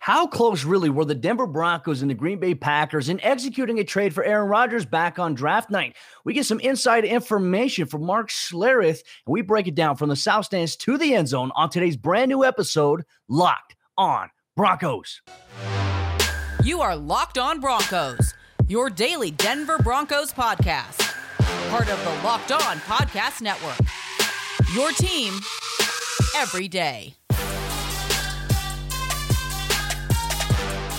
How close really were the Denver Broncos and the Green Bay Packers in executing a trade for Aaron Rodgers back on draft night? We get some inside information from Mark Schlereth, and we break it down from the South Stands to the end zone on today's brand new episode, Locked On Broncos. You are Locked On Broncos, your daily Denver Broncos podcast, part of the Locked On Podcast Network. Your team every day.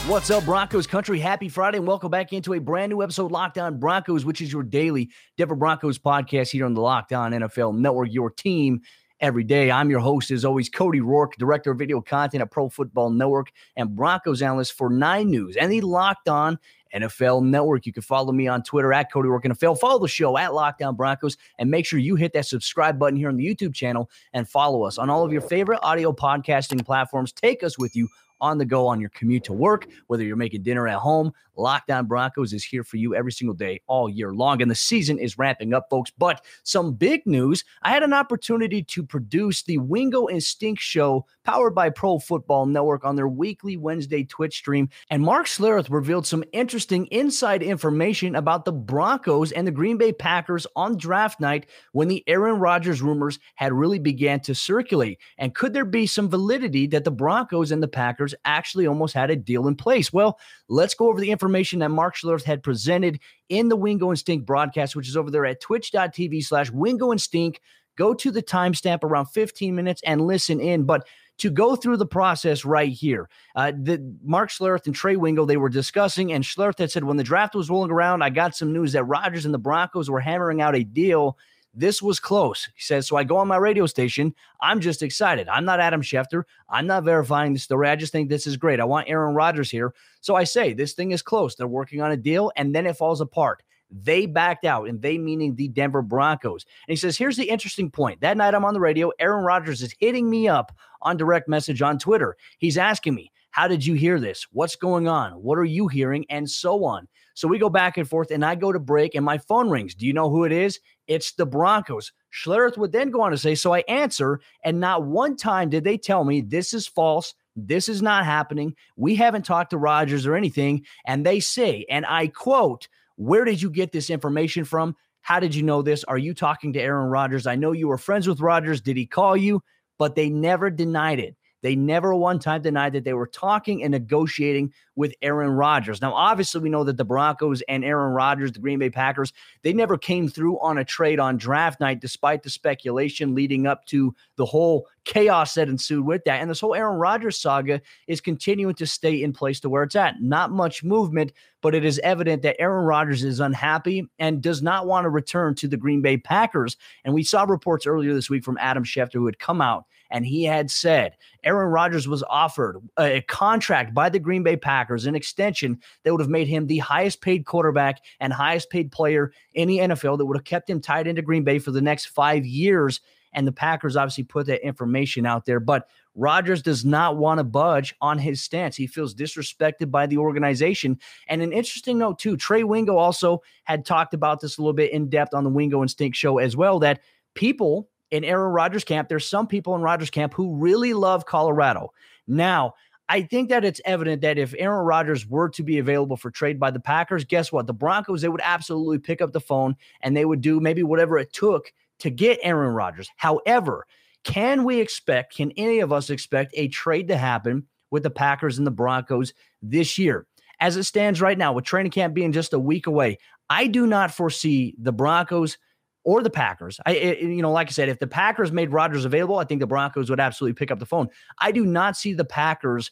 What's up, Broncos country? Happy Friday, and welcome back into a brand new episode Locked On Broncos, which is your daily Denver Broncos podcast here on the Locked On NFL Network, your team every day. I'm your host, as always, Cody Roark, director of video content at Pro Football Network and Broncos analyst for Nine News and the Locked On NFL Network. You can follow me on Twitter at Cody Roark NFL. Follow the show at Locked On Broncos and make sure you hit that subscribe button here on the YouTube channel and follow us on all of your favorite audio podcasting platforms. Take us with you on the go on your commute to work, whether you're making dinner at home. Locked On Broncos is here for you every single day, all year long. And the season is ramping up, folks. But some big news I had an opportunity to produce the Wingo and Stink show powered by Pro Football Network on their weekly Wednesday Twitch stream. And Mark Schlereth revealed some interesting inside information about the Broncos and the Green Bay Packers on draft night when the Aaron Rodgers rumors had really began to circulate. And could there be some validity that the Broncos and the Packers actually almost had a deal in place? Well, let's go over the information that Mark Schlereth had presented in the Wingo and Stink broadcast, which is over there at twitch.tv slash Wingo and Stink. Go to the timestamp around 15 minutes and listen in. But to go through the process right here. Uh, the Mark Schlereth and Trey Wingo they were discussing, and Schlereth had said when the draft was rolling around, I got some news that Rodgers and the Broncos were hammering out a deal. This was close. He says, so I go on my radio station. I'm just excited. I'm not Adam Schefter. I'm not verifying the story. I just think this is great. I want Aaron Rodgers here. So I say, this thing is close. They're working on a deal, and then it falls apart. They backed out, and they meaning the Denver Broncos. And he says, Here's the interesting point. That night I'm on the radio, Aaron Rodgers is hitting me up on direct message on Twitter. He's asking me, How did you hear this? What's going on? What are you hearing? And so on. So we go back and forth, and I go to break, and my phone rings. Do you know who it is? It's the Broncos. Schlereth would then go on to say, So I answer, and not one time did they tell me this is false. This is not happening. We haven't talked to Rodgers or anything. And they say, and I quote, where did you get this information from? How did you know this? Are you talking to Aaron Rodgers? I know you were friends with Rodgers. Did he call you? But they never denied it. They never one time denied that they were talking and negotiating with Aaron Rodgers. Now, obviously, we know that the Broncos and Aaron Rodgers, the Green Bay Packers, they never came through on a trade on draft night, despite the speculation leading up to the whole chaos that ensued with that. And this whole Aaron Rodgers saga is continuing to stay in place to where it's at. Not much movement, but it is evident that Aaron Rodgers is unhappy and does not want to return to the Green Bay Packers. And we saw reports earlier this week from Adam Schefter, who had come out and he had said Aaron Rodgers was offered a contract by the Green Bay Packers, an extension that would have made him the highest paid quarterback and highest paid player in the NFL that would have kept him tied into Green Bay for the next five years. And the Packers obviously put that information out there. But Rodgers does not want to budge on his stance. He feels disrespected by the organization. And an interesting note, too, Trey Wingo also had talked about this a little bit in depth on the Wingo and Stink show as well that people in Aaron Rodgers camp, there's some people in Rodgers camp who really love Colorado. Now, I think that it's evident that if Aaron Rodgers were to be available for trade by the Packers, guess what? The Broncos, they would absolutely pick up the phone and they would do maybe whatever it took to get Aaron Rodgers. However, can we expect, can any of us expect a trade to happen with the Packers and the Broncos this year? As it stands right now, with training camp being just a week away, I do not foresee the Broncos or the Packers. I, it, you know, like I said, if the Packers made Rodgers available, I think the Broncos would absolutely pick up the phone. I do not see the Packers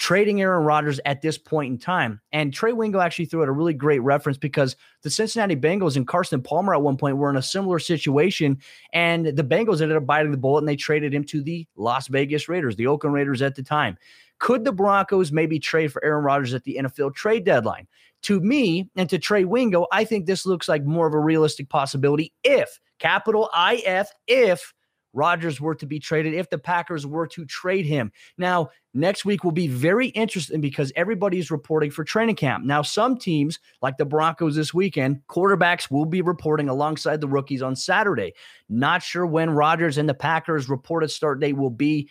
trading Aaron Rodgers at this point in time. And Trey Wingo actually threw out a really great reference because the Cincinnati Bengals and Carson Palmer at one point were in a similar situation, and the Bengals ended up biting the bullet and they traded him to the Las Vegas Raiders, the Oakland Raiders at the time. Could the Broncos maybe trade for Aaron Rodgers at the NFL trade deadline? To me and to Trey Wingo, I think this looks like more of a realistic possibility if, capital IF, if Rodgers were to be traded, if the Packers were to trade him. Now, next week will be very interesting because everybody's reporting for training camp. Now, some teams, like the Broncos this weekend, quarterbacks will be reporting alongside the rookies on Saturday. Not sure when Rodgers and the Packers reported start date will be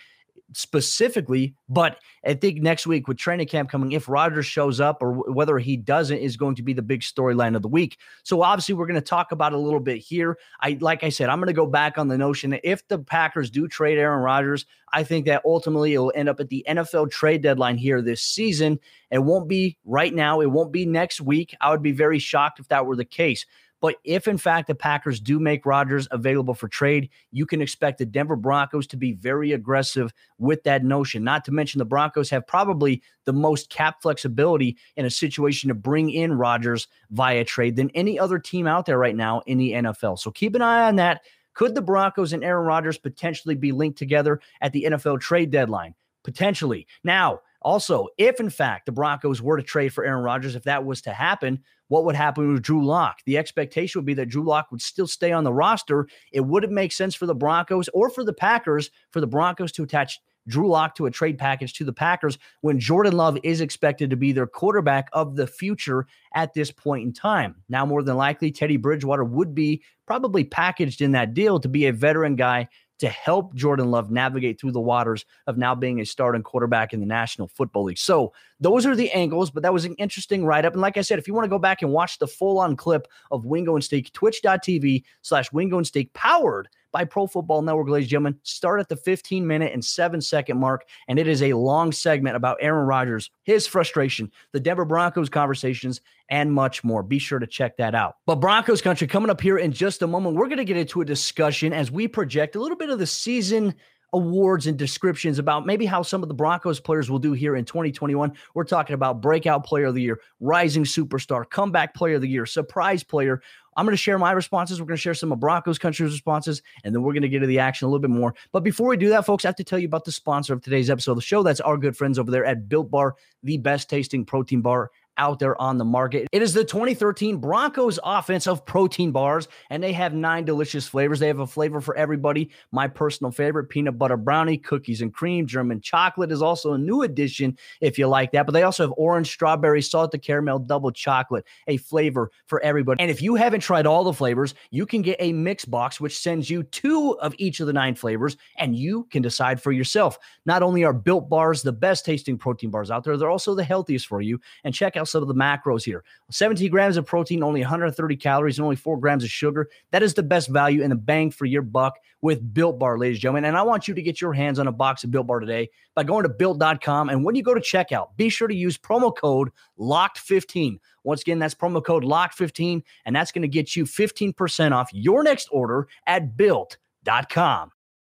specifically, but I think next week with training camp coming, if Rodgers shows up or whether he doesn't, is going to be the big storyline of the week. So obviously, we're going to talk about a little bit here. I like I said, I'm going to go back on the notion that if the Packers do trade Aaron Rodgers, I think that ultimately it will end up at the NFL trade deadline here this season. It won't be right now. It won't be next week. I would be very shocked if that were the case. But if in fact the Packers do make Rodgers available for trade, you can expect the Denver Broncos to be very aggressive with that notion. Not to mention the Broncos have probably the most cap flexibility in a situation to bring in Rodgers via trade than any other team out there right now in the NFL. So keep an eye on that. Could the Broncos and Aaron Rodgers potentially be linked together at the NFL trade deadline? Potentially. Now, also, if in fact the Broncos were to trade for Aaron Rodgers, if that was to happen, what would happen with Drew Lock? The expectation would be that Drew Lock would still stay on the roster. It wouldn't make sense for the Broncos or for the Packers for the Broncos to attach Drew Lock to a trade package to the Packers when Jordan Love is expected to be their quarterback of the future at this point in time. Now, more than likely, Teddy Bridgewater would be probably packaged in that deal to be a veteran guy to help Jordan Love navigate through the waters of now being a starting quarterback in the National Football League. So those are the angles, but that was an interesting write up. And like I said, if you want to go back and watch the full on clip of Wingo and Stink, twitch.tv slash Wingo and Stink powered by Pro Football Network, ladies and gentlemen. Start at the 15 minute and seven second mark. And it is a long segment about Aaron Rodgers, his frustration, the Denver Broncos conversations, and much more. Be sure to check that out. But Broncos country coming up here in just a moment, we're going to get into a discussion as we project a little bit of the season awards and descriptions about maybe how some of the Broncos players will do here in 2021. We're talking about breakout player of the year, rising superstar, comeback player of the year, surprise player. I'm going to share my responses. We're going to share some of Broncos country's responses, and then we're going to get to the action a little bit more. But before we do that, folks, I have to tell you about the sponsor of today's episode of the show. That's our good friends over there at Built Bar, the best tasting protein bar out there on the market. It is the 2013 Broncos offense of protein bars, and they have nine delicious flavors. They have a flavor for everybody. My personal favorite, peanut butter brownie, cookies and cream, German chocolate is also a new addition if you like that. But they also have orange, strawberry, salted caramel, double chocolate, a flavor for everybody. And if you haven't tried all the flavors, you can get a mix box, which sends you two of each of the nine flavors, and you can decide for yourself. Not only are built bars the best tasting protein bars out there, they're also the healthiest for you. And check out some of the macros here 17 grams of protein, only 130 calories, and only four grams of sugar. That is the best value and the bang for your buck with Built Bar, ladies and gentlemen. And I want you to get your hands on a box of Built Bar today by going to built.com. And when you go to checkout, be sure to use promo code LOCKED15. Once again, that's promo code LOCKED15, and that's going to get you 15% off your next order at built.com.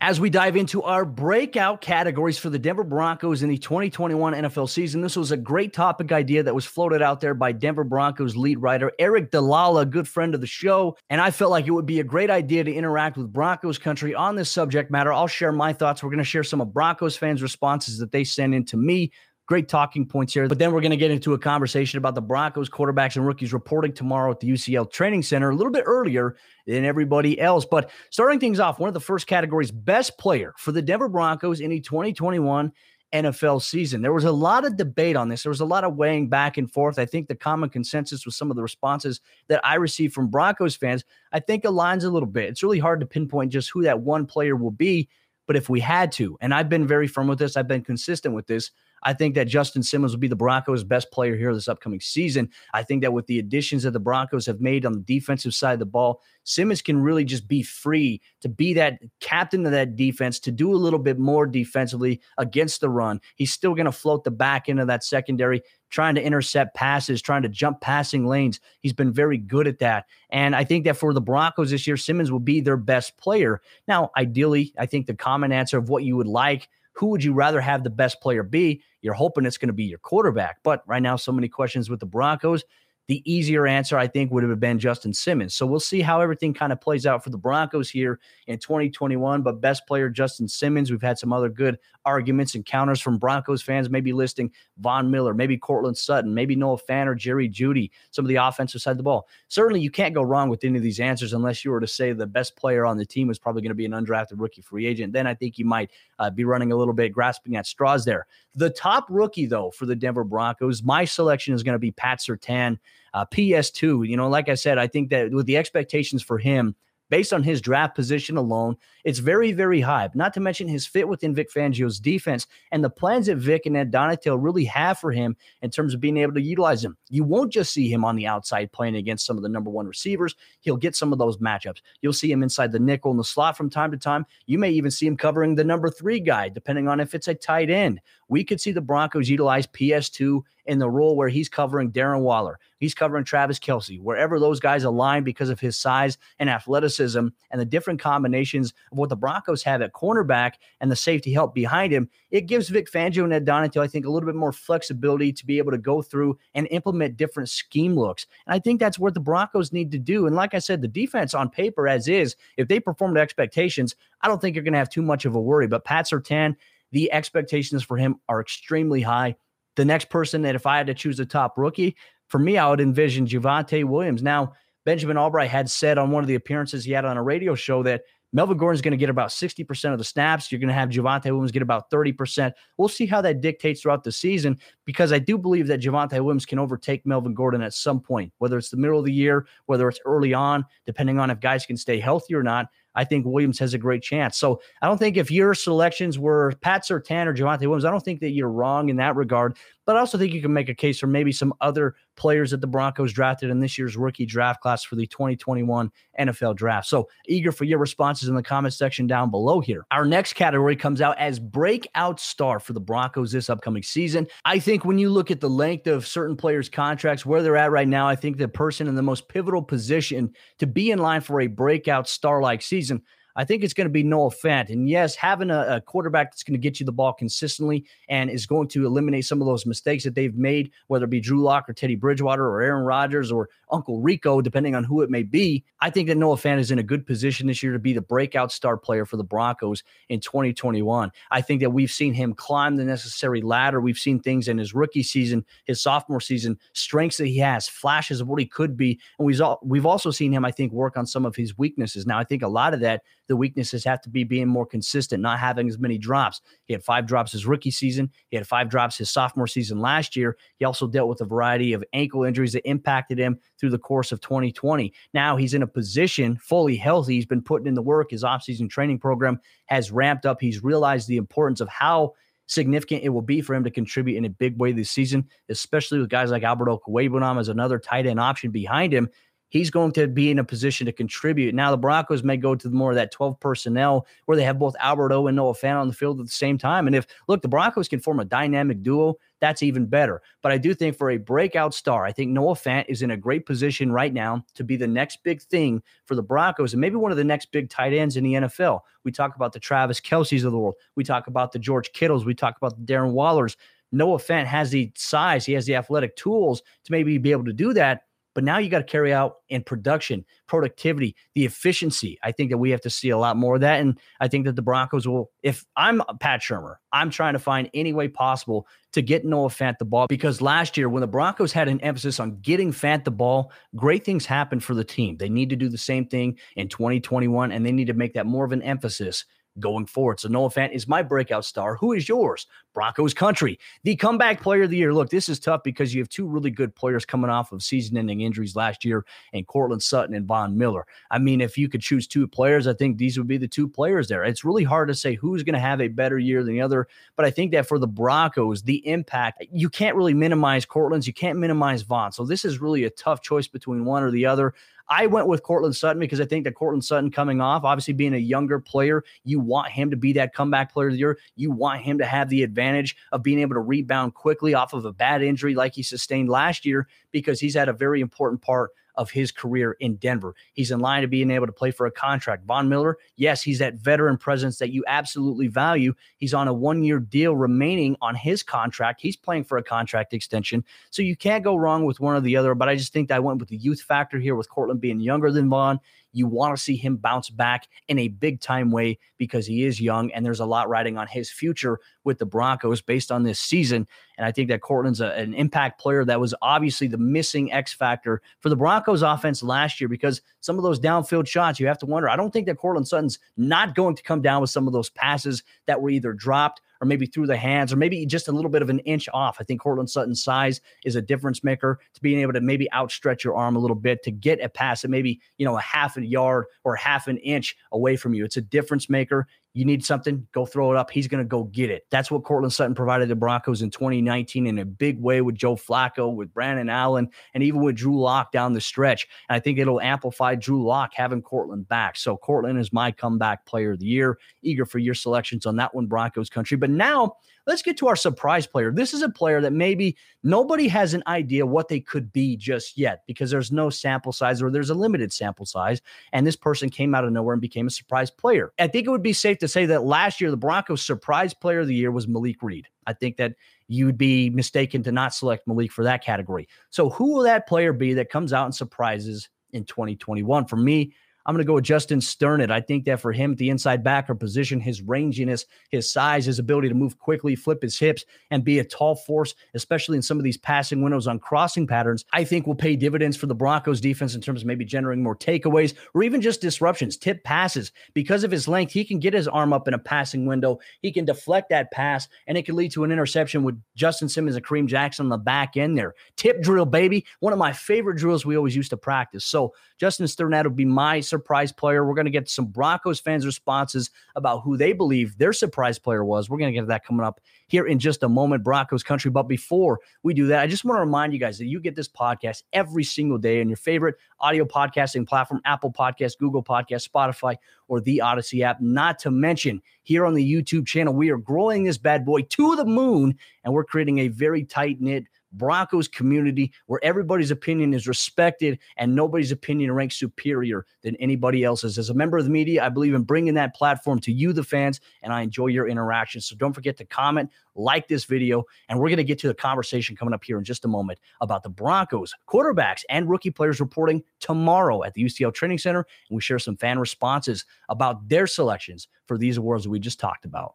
As we dive into our breakout categories for the Denver Broncos in the 2021 NFL season, this was a great topic idea that was floated out there by Denver Broncos lead writer Aric DiLalla, a good friend of the show. And I felt like it would be a great idea to interact with Broncos country on this subject matter. I'll share my thoughts. We're going to share some of Broncos fans' responses that they sent in to me great talking points here. But then we're going to get into a conversation about the Broncos quarterbacks and rookies reporting tomorrow at the UCHealth Training Center a little bit earlier than everybody else. But starting things off, one of the first categories, best player for the Denver Broncos in the 2021 NFL season. There was a lot of debate on this. There was a lot of weighing back and forth. I think the common consensus with some of the responses that I received from Broncos fans, I think aligns a little bit. It's really hard to pinpoint just who that one player will be. But if we had to, and I've been very firm with this, I've been consistent with this, I think that Justin Simmons will be the Broncos' best player here this upcoming season. I think that with the additions that the Broncos have made on the defensive side of the ball, Simmons can really just be free to be that captain of that defense, to do a little bit more defensively against the run. He's still going to float the back end of that secondary, trying to intercept passes, trying to jump passing lanes. He's been very good at that. And I think that for the Broncos this year, Simmons will be their best player. Now, ideally, I think the common answer of what you would like who would you rather have the best player be? You're hoping it's going to be your quarterback. But right now, so many questions with the Broncos. The easier answer, I think, would have been Justin Simmons. So we'll see how everything kind of plays out for the Broncos here in 2021. But best player, Justin Simmons. We've had some other good arguments and counters from Broncos fans, maybe listing Von Miller, maybe Courtland Sutton, maybe Noah Fant or Jerry Jeudy, some of the offensive side of the ball. Certainly, you can't go wrong with any of these answers unless you were to say the best player on the team was probably going to be an undrafted rookie free agent. Then I think you might uh, be running a little bit grasping at straws there. The top rookie, though, for the Denver Broncos, my selection is going to be Pat Surtain. Uh, PS2, you know, like I said, I think that with the expectations for him, based on his draft position alone, it's very, very high. Not to mention his fit within Vic Fangio's defense and the plans that Vic and Ed Donatell really have for him in terms of being able to utilize him. You won't just see him on the outside playing against some of the number one receivers. He'll get some of those matchups. You'll see him inside the nickel and the slot from time to time. You may even see him covering the number three guy, depending on if it's a tight end. We could see the Broncos utilize PS2 in the role where he's covering Darren Waller, he's covering Travis Kelce, wherever those guys align because of his size and athleticism and the different combinations of what the Broncos have at cornerback and the safety help behind him, it gives Vic Fangio and Ed Donatell, I think, a little bit more flexibility to be able to go through and implement different scheme looks. And I think that's what the Broncos need to do. And like I said, the defense on paper as is, if they perform to expectations, I don't think you're going to have too much of a worry. But Pat Surtain, the expectations for him are extremely high. The next person that if I had to choose a top rookie, for me, I would envision Javonte Williams. Now, Benjamin Albright had said on one of the appearances he had on a radio show that Melvin Gordon's going to get about 60% of the snaps. You're going to have Javonte Williams get about 30%. We'll see how that dictates throughout the season because I do believe that Javonte Williams can overtake Melvin Gordon at some point, whether it's the middle of the year, whether it's early on, depending on if guys can stay healthy or not. I think Williams has a great chance. So I don't think if your selections were Pat Surtain or Javonte Williams, I don't think that you're wrong in that regard. But I also think you can make a case for maybe some other players that the Broncos drafted in this year's rookie draft class for the 2021 NFL draft. So eager for your responses in the comment section down below here. Our next category comes out as breakout star for the Broncos this upcoming season. I think when you look at the length of certain players' contracts, where they're at right now, I think the person in the most pivotal position to be in line for a breakout star like season I think it's going to be Noah Fant. And yes, having a, a quarterback that's going to get you the ball consistently and is going to eliminate some of those mistakes that they've made, whether it be Drew Lock or Teddy Bridgewater or Aaron Rodgers or Uncle Rico, depending on who it may be. I think that Noah Fant is in a good position this year to be the breakout star player for the Broncos in 2021. I think that we've seen him climb the necessary ladder. We've seen things in his rookie season, his sophomore season, strengths that he has, flashes of what he could be. And we've, we've also seen him, I think, work on some of his weaknesses. Now, I think a lot of that the weaknesses have to be being more consistent, not having as many drops. He had five drops his rookie season. He had five drops his sophomore season last year. He also dealt with a variety of ankle injuries that impacted him through the course of 2020. Now he's in a position fully healthy. He's been putting in the work. His offseason training program has ramped up. He's realized the importance of how significant it will be for him to contribute in a big way this season, especially with guys like Albert Okwuegbunam as another tight end option behind him he's going to be in a position to contribute. Now, the Broncos may go to more of that 12 personnel where they have both Albert O and Noah Fant on the field at the same time. And if, look, the Broncos can form a dynamic duo, that's even better. But I do think for a breakout star, I think Noah Fant is in a great position right now to be the next big thing for the Broncos and maybe one of the next big tight ends in the NFL. We talk about the Travis Kelces of the world. We talk about the George Kittles. We talk about the Darren Wallers. Noah Fant has the size, he has the athletic tools to maybe be able to do that. But now you got to carry out in production, productivity, the efficiency. I think that we have to see a lot more of that. And I think that the Broncos will, if I'm Pat Shurmur, I'm trying to find any way possible to get Noah Fant the ball because last year, when the Broncos had an emphasis on getting Fant the ball, great things happened for the team. They need to do the same thing in 2021, and they need to make that more of an emphasis going forward. So Noah Fant is my breakout star. Who is yours? Broncos country. The comeback player of the year. Look, this is tough because you have two really good players coming off of season ending injuries last year and Courtland Sutton and Von Miller. I mean, if you could choose two players, I think these would be the two players there. It's really hard to say who's going to have a better year than the other, but I think that for the Broncos, the impact, you can't really minimize Courtland's, you can't minimize Von. So this is really a tough choice between one or the other. I went with Courtland Sutton because I think that Courtland Sutton coming off, obviously being a younger player, you want him to be that comeback player of the year. You want him to have the advantage of being able to rebound quickly off of a bad injury like he sustained last year because he's had a very important part of his career in Denver. He's in line to being able to play for a contract. Von Miller, yes, he's that veteran presence that you absolutely value. He's on a one year deal remaining on his contract. He's playing for a contract extension. So you can't go wrong with one or the other. But I just think that I went with the youth factor here with Courtland being younger than Von. You want to see him bounce back in a big time way because he is young and there's a lot riding on his future with the Broncos based on this season. And I think that Courtland's a, an impact player that was obviously the missing X factor for the Broncos offense last year because some of those downfield shots, you have to wonder. I don't think that Courtland Sutton's not going to come down with some of those passes that were either dropped or maybe through the hands, or maybe just a little bit of an inch off. I think Courtland Sutton's size is a difference maker to being able to maybe outstretch your arm a little bit to get a pass that maybe, you know, a half a yard or half an inch away from you. It's a difference maker. You need something, go throw it up. He's going to go get it. That's what Courtland Sutton provided the Broncos in 2019 in a big way with Joe Flacco, with Brandon Allen, and even with Drew Lock down the stretch. And I think it'll amplify Drew Lock having Courtland back. So Courtland is my comeback player of the year. Eager for your selections on that one, Broncos country. But now let's get to our surprise player. This is a player that maybe nobody has an idea what they could be just yet because there's no sample size or there's a limited sample size. And this person came out of nowhere and became a surprise player. I think it would be safe to say that last year, the Broncos' surprise player of the year was Malik Reed. I think that you'd be mistaken to not select Malik for that category. So, who will that player be that comes out and surprises in 2021? For me, I'm going to go with Justin Strnad. I think that for him, at the inside backer position, his ranginess, his size, his ability to move quickly, flip his hips, and be a tall force, especially in some of these passing windows on crossing patterns, I think will pay dividends for the Broncos defense in terms of maybe generating more takeaways or even just disruptions, tip passes. Because of his length, he can get his arm up in a passing window. He can deflect that pass, and it can lead to an interception with Justin Simmons and Kareem Jackson on the back end there. Tip drill, baby. One of my favorite drills we always used to practice. So Justin Strnad would be my surprise player. We're going to get some Broncos fans' responses about who they believe their surprise player was. We're going to get that coming up here in just a moment, Broncos country. But before we do that, I just want to remind you guys that you get this podcast every single day on your favorite audio podcasting platform Apple Podcast, Google Podcast, Spotify, or the Audacy app. Not to mention, here on the YouTube channel, we are growing this bad boy to the moon and we're creating a very tight knit Broncos community where everybody's opinion is respected and nobody's opinion ranks superior than anybody else's. As a member of the media, I believe in bringing that platform to you, the fans, and I enjoy your interaction. So don't forget to comment, like this video, and we're going to get to the conversation coming up here in just a moment about the Broncos quarterbacks and rookie players reporting tomorrow at the UCHealth Training Center. And we share some fan responses about their selections for these awards we just talked about.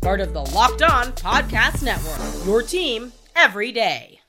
part of the Locked On Podcast Network. Your team every day.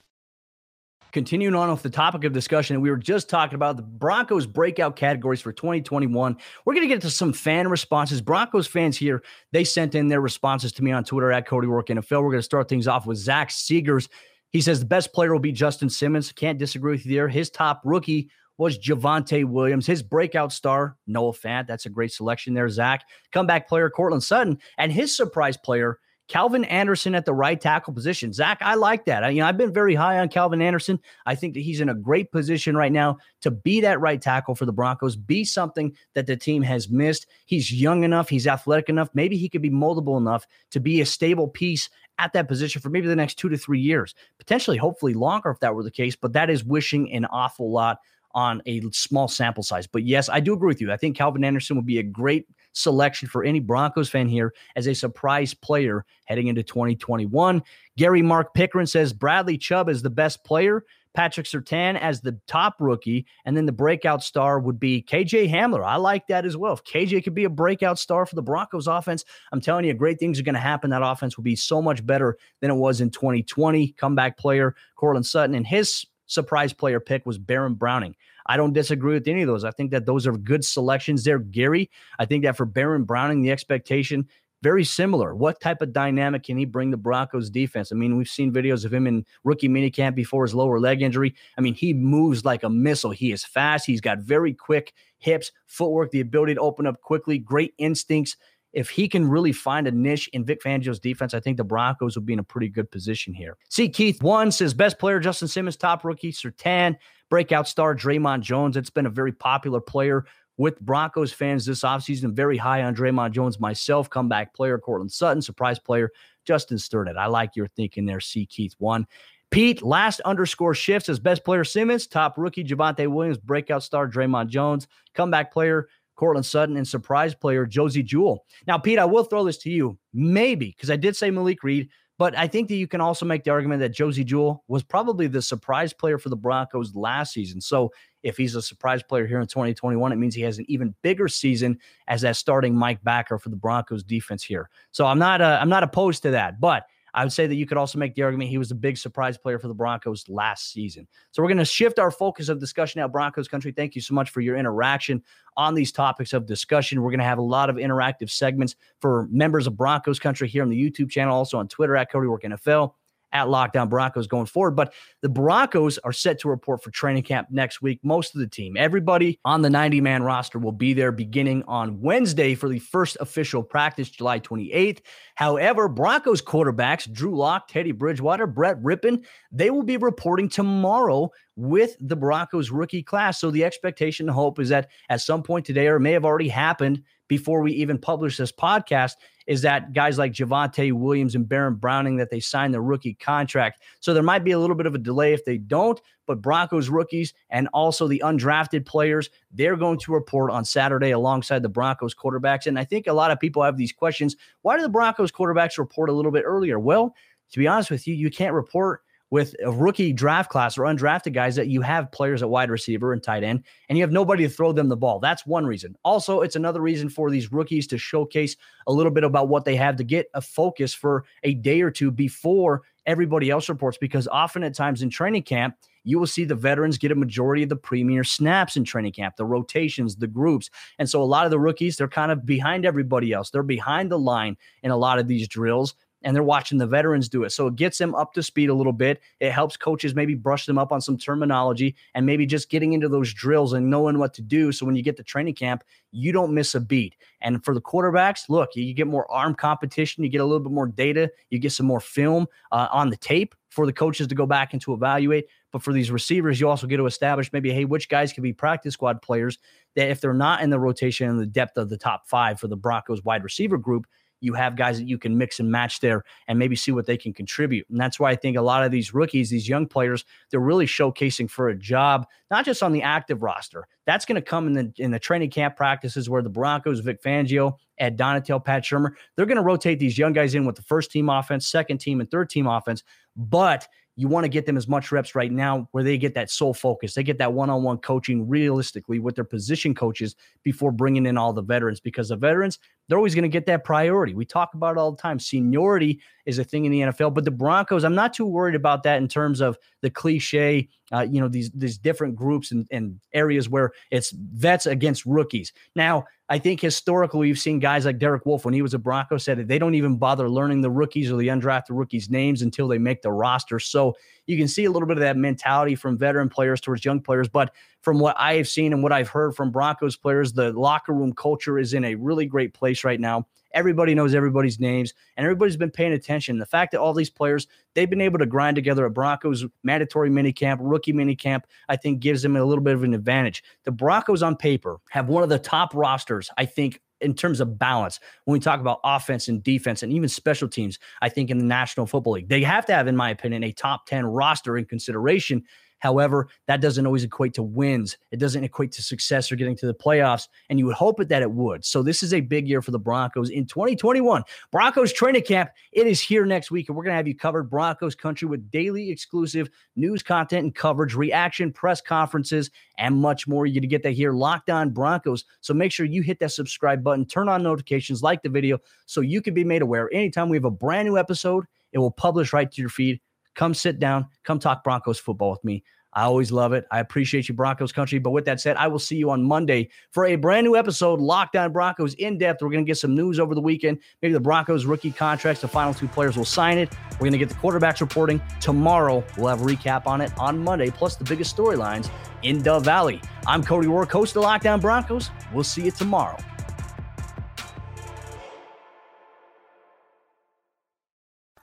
Continuing on with the topic of discussion, we were just talking about the Broncos breakout categories for 2021. We're going to get to some fan responses. Broncos fans here, they sent in their responses to me on Twitter at Cody Roark NFL. We're going to start things off with Zach Seegers. He says the best player will be Justin Simmons. Can't disagree with you there. His top rookie was Javonte Williams. His breakout star, Noah Fant. That's a great selection there, Zach. Comeback player, Courtland Sutton. And his surprise player, Calvin Anderson at the right tackle position. Zach, I like that. I, you know, I've been very high on Calvin Anderson. I think that he's in a great position right now to be that right tackle for the Broncos, be something that the team has missed. He's young enough, he's athletic enough. Maybe he could be moldable enough to be a stable piece at that position for maybe the next two to three years, potentially, hopefully longer if that were the case. But that is wishing an awful lot on a small sample size. But yes, I do agree with you. I think Calvin Anderson would be a great selection for any Broncos fan here as a surprise player heading into 2021. Gary Mark Pickering says Bradley Chubb is the best player. Patrick Surtain as the top rookie, and then the breakout star would be KJ Hamler. I like that as well. If KJ could be a breakout star for the Broncos offense, I'm telling you, great things are going to happen. That offense will be so much better than it was in 2020. Comeback player Courtland Sutton, and his surprise player pick was Baron Browning. I don't disagree with any of those. I think that those are good selections there, Gary. I think that for Baron Browning, the expectation very similar. What type of dynamic can he bring the Broncos defense? I mean, we've seen videos of him in rookie minicamp before his lower leg injury. I mean, he moves like a missile. He is fast. He's got very quick hips, footwork, the ability to open up quickly, great instincts. If he can really find a niche in Vic Fangio's defense, I think the Broncos will be in a pretty good position here. See, Keith one says best player Justin Simmons, top rookie Surtain, breakout star Dre'Mont Jones. It's been a very popular player with Broncos fans this offseason. Very high on Dre'Mont Jones myself, comeback player, Courtland Sutton, surprise player, Justin Sturdett. I like your thinking there, C. Keith one. Pete, last underscore shifts as best player Simmons, top rookie Javonte Williams, breakout star Dre'Mont Jones, comeback player Courtland Sutton, and surprise player Josey Jewell. Now, Pete, I will throw this to you, maybe, because I did say Malik Reed, but I think that you can also make the argument that Josey Jewell was probably the surprise player for the Broncos last season. So if he's a surprise player here in 2021, it means he has an even bigger season as that starting Mike backer for the Broncos defense here. So I'm not uh, I'm not opposed to that, but I would say that you could also make the argument he was a big surprise player for the Broncos last season. So we're going to shift our focus of discussion now, Broncos country. Thank you so much for your interaction on these topics of discussion. We're going to have a lot of interactive segments for members of Broncos country here on the YouTube channel, also on Twitter at Cody Roark NFL at Locked On Broncos going forward. But the Broncos are set to report for training camp next week. Most of the team, everybody on the 90 man roster will be there beginning on Wednesday for the first official practice, July 28th. However, Broncos quarterbacks Drew Lock, Teddy Bridgewater, Brett Rypien, they will be reporting tomorrow with the Broncos rookie class. So the expectation and hope is that at some point today, or may have already happened before we even publish this podcast, is that guys like Javonte Williams and Baron Browning that they sign the rookie contract. So there might be a little bit of a delay if they don't, but Broncos rookies and also the undrafted players, they're going to report on Saturday alongside the Broncos quarterbacks. And I think a lot of people have these questions. Why do the Broncos quarterbacks report a little bit earlier? Well, to be honest with you, you can't report with a rookie draft class or undrafted guys that you have players at wide receiver and tight end, and you have nobody to throw them the ball. That's one reason. Also, it's another reason for these rookies to showcase a little bit about what they have to get a focus for a day or two before everybody else reports, because often at times in training camp, you will see the veterans get a majority of the premier snaps in training camp, the rotations, the groups. And so a lot of the rookies, they're kind of behind everybody else. They're behind the line in a lot of these drills and they're watching the veterans do it. So it gets them up to speed a little bit. It helps coaches maybe brush them up on some terminology and maybe just getting into those drills and knowing what to do. So when you get to training camp, you don't miss a beat. And for the quarterbacks, look, you get more arm competition, you get a little bit more data, you get some more film uh, on the tape for the coaches to go back and to evaluate. But for these receivers, you also get to establish maybe, hey, which guys can be practice squad players that if they're not in the rotation in the depth of the top five for the Broncos wide receiver group, you have guys that you can mix and match there and maybe see what they can contribute. And that's why I think a lot of these rookies, these young players, they're really showcasing for a job, not just on the active roster. That's going to come in the in the training camp practices where the Broncos, Vic Fangio, Ed Donatell, Pat Shurmur, they're going to rotate these young guys in with the first team offense, second team, and third team offense. But you want to get them as much reps right now where they get that sole focus. They get that one on one coaching realistically with their position coaches before bringing in all the veterans because the veterans, they're always going to get that priority. We talk about it all the time. Seniority is a thing in the NFL, but the Broncos, I'm not too worried about that in terms of the cliche, uh, you know, these these different groups and, and areas where it's vets against rookies. Now, I think historically you've seen guys like Derek Wolfe when he was a Bronco said that they don't even bother learning the rookies or the undrafted rookies' names until they make the roster. So you can see a little bit of that mentality from veteran players towards young players. But from what I have seen and what I've heard from Broncos players, the locker room culture is in a really great place right now. Everybody knows everybody's names, and everybody's been paying attention. The fact that all these players they've been able to grind together a Broncos mandatory minicamp, rookie minicamp, I think gives them a little bit of an advantage. The Broncos on paper have one of the top rosters, I think, in terms of balance when we talk about offense and defense and even special teams i think in the national football league they have to have in my opinion a top 10 roster in consideration However, that doesn't always equate to wins. It doesn't equate to success or getting to the playoffs. And you would hope it that it would. So this is a big year for the Broncos in 2021. Broncos training camp, it is here next week. And we're going to have you covered Broncos country with daily exclusive news content and coverage, reaction, press conferences, and much more. You're going to get that here, Locked On Broncos. So make sure you hit that subscribe button, turn on notifications, like the video, so you can be made aware anytime we have a brand new episode. It will publish right to your feed. Come sit down, come talk Broncos football with me. I always love it. I appreciate you, Broncos country. But with that said, I will see you on Monday for a brand new episode, Locked On Broncos in depth. We're going to get some news over the weekend. Maybe the Broncos rookie contracts, the final two players will sign it. We're going to get the quarterbacks reporting tomorrow. We'll have a recap on it on Monday, plus the biggest storylines in Dove Valley. I'm Cody Roark, host of Locked On Broncos. We'll see you tomorrow.